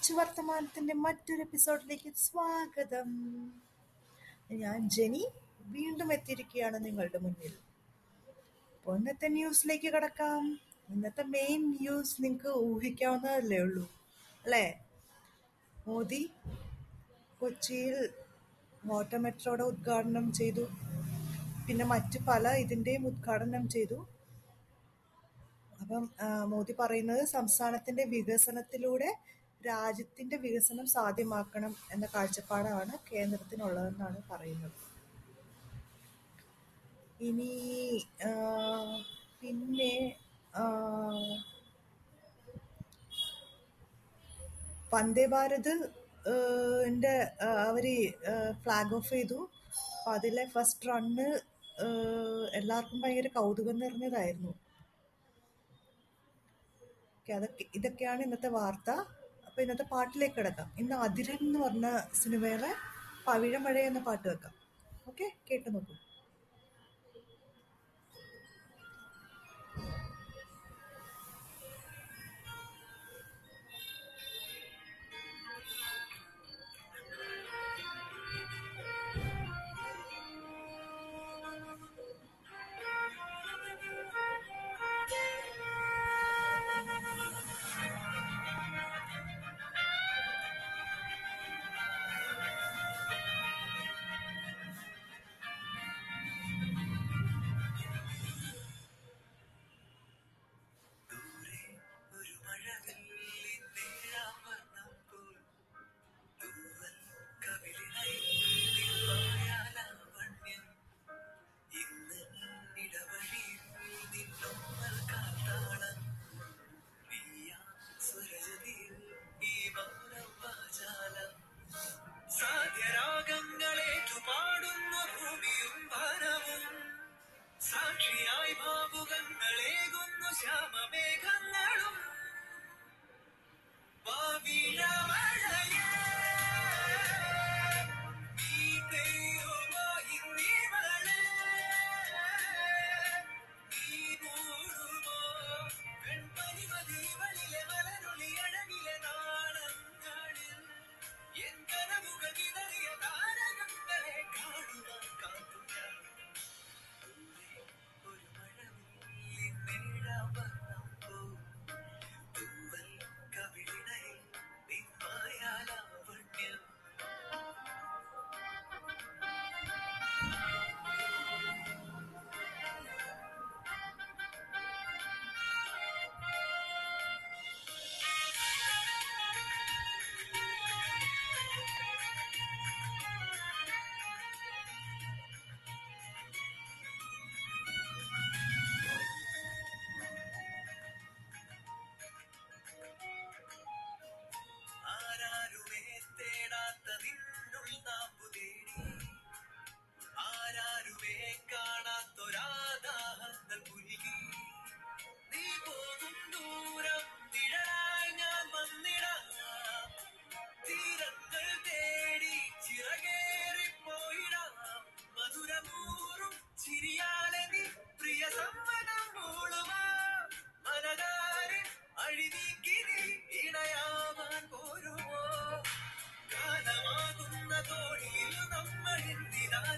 കൊച്ചു വർത്തമാനത്തിന്റെ മറ്റൊരു എപ്പിസോഡിലേക്ക് സ്വാഗതം. ഞാൻ ജെനി വീണ്ടും എത്തിയിരിക്കുകയാണ് നിങ്ങളുടെ മുന്നിൽ. അപ്പോൾ ഇന്നത്തെ ന്യൂസിലേക്ക് കടക്കാം. ഇന്നത്തെ മെയിൻ ന്യൂസ് നിങ്ങൾക്ക് ഊഹിക്കാവുന്നതല്ലേ ഉള്ളൂ അല്ലേ? മോദി കൊച്ചിയിൽ വാട്ടർ മെട്രോയുടെ ഉദ്ഘാടനം ചെയ്തു. പിന്നെ മറ്റു പല ഇതിന്റെയും ഉദ്ഘാടനം ചെയ്തു. അപ്പം മോദി പറയുന്നത് സംസ്ഥാനത്തിന്റെ വികസനത്തിലൂടെ രാജ്യത്തിന്റെ വികസനം സാധ്യമാക്കണം എന്ന കാഴ്ചപ്പാടാണ് കേന്ദ്രത്തിനുള്ളതെന്നാണ് പറയുന്നത്. ഇനി പിന്നെ വന്ദേ ഭാരത് ന്റെ അവർ ഫ്ലാഗ് ഓഫ് ചെയ്തു. അതിലെ ഫസ്റ്റ് റണ്ണ് എല്ലാവർക്കും ഭയങ്കര കൗതുകം നിറഞ്ഞതായിരുന്നു. അതൊക്കെ ഇതൊക്കെയാണ് ഇന്നത്തെ വാർത്ത. അപ്പൊ ഇന്നത്തെ പാട്ടിലേക്ക് കിടക്കാം. ഇന്ന് അതിരൻ എന്ന് പറഞ്ഞ സിനിമയിലെ പവിഴമഴ എന്ന പാട്ട് വെക്കാം. ഓക്കെ കേട്ടു നോക്കൂ.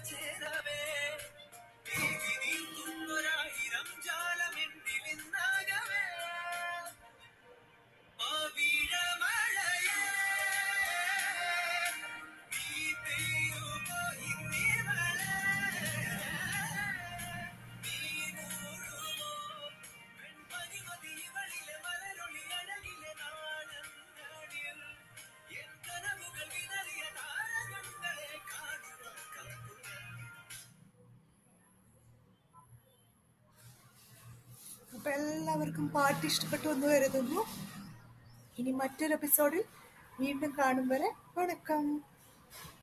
touch it. അപ്പൊ എല്ലാവർക്കും പാട്ട് ഇഷ്ടപ്പെട്ടു എന്ന് കരുതുന്നു. ഇനി മറ്റൊരു എപ്പിസോഡിൽ വീണ്ടും കാണും വരെ. വണക്കം.